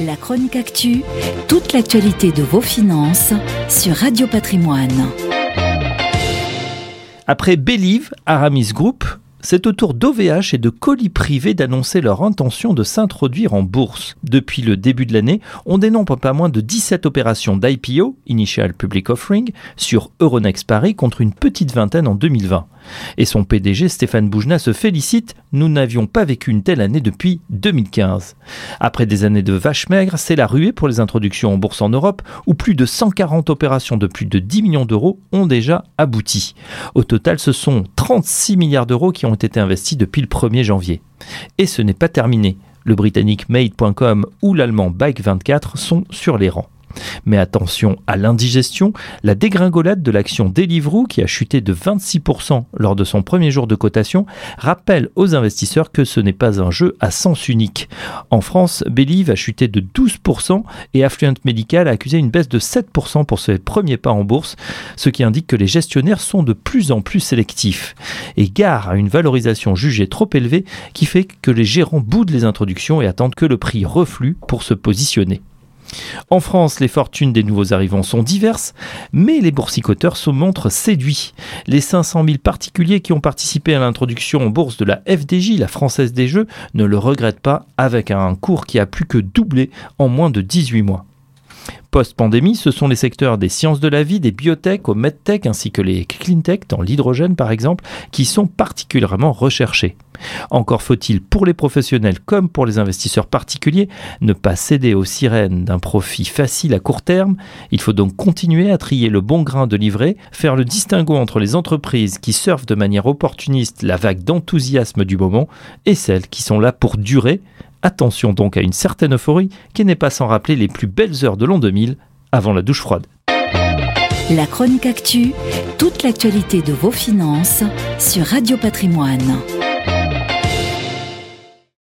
La chronique actu, toute l'actualité de vos finances sur Radio Patrimoine. Après Believe, Aramis Group, c'est au tour d'OVH et de colis privés d'annoncer leur intention de s'introduire en bourse. Depuis le début de l'année, on dénombre pas moins de 17 opérations d'IPO, Initial Public Offering, sur Euronext Paris contre une petite vingtaine en 2020. Et son PDG Stéphane Boujna se félicite, nous n'avions pas vécu une telle année depuis 2015. Après des années de vaches maigres, c'est la ruée pour les introductions en bourse en Europe, où plus de 140 opérations de plus de 10 millions d'euros ont déjà abouti. Au total, ce sont 36 milliards d'euros qui ont été investis depuis le 1er janvier. Et ce n'est pas terminé. Le britannique Made.com ou l'allemand Bike24 sont sur les rangs. Mais attention à l'indigestion, la dégringolade de l'action Deliveroo, qui a chuté de 26% lors de son premier jour de cotation, rappelle aux investisseurs que ce n'est pas un jeu à sens unique. En France, Believe a chuté de 12% et Affluent Medical a accusé une baisse de 7% pour ses premiers pas en bourse, ce qui indique que les gestionnaires sont de plus en plus sélectifs. Et gare à une valorisation jugée trop élevée qui fait que les gérants boudent les introductions et attendent que le prix reflue pour se positionner. En France, les fortunes des nouveaux arrivants sont diverses, mais les boursicoteurs se montrent séduits. Les 500 000 particuliers qui ont participé à l'introduction en bourse de la FDJ, la Française des Jeux, ne le regrettent pas avec un cours qui a plus que doublé en moins de 18 mois. Post-pandémie, ce sont les secteurs des sciences de la vie, des biotech, au medtech ainsi que les cleantech dans l'hydrogène par exemple, qui sont particulièrement recherchés. Encore faut-il pour les professionnels comme pour les investisseurs particuliers ne pas céder aux sirènes d'un profit facile à court terme. Il faut donc continuer à trier le bon grain de livret, faire le distinguo entre les entreprises qui surfent de manière opportuniste la vague d'enthousiasme du moment et celles qui sont là pour durer. Attention donc à une certaine euphorie qui n'est pas sans rappeler les plus belles heures de l'an 2000 avant la douche froide. La chronique actu, toute l'actualité de vos finances sur Radio Patrimoine.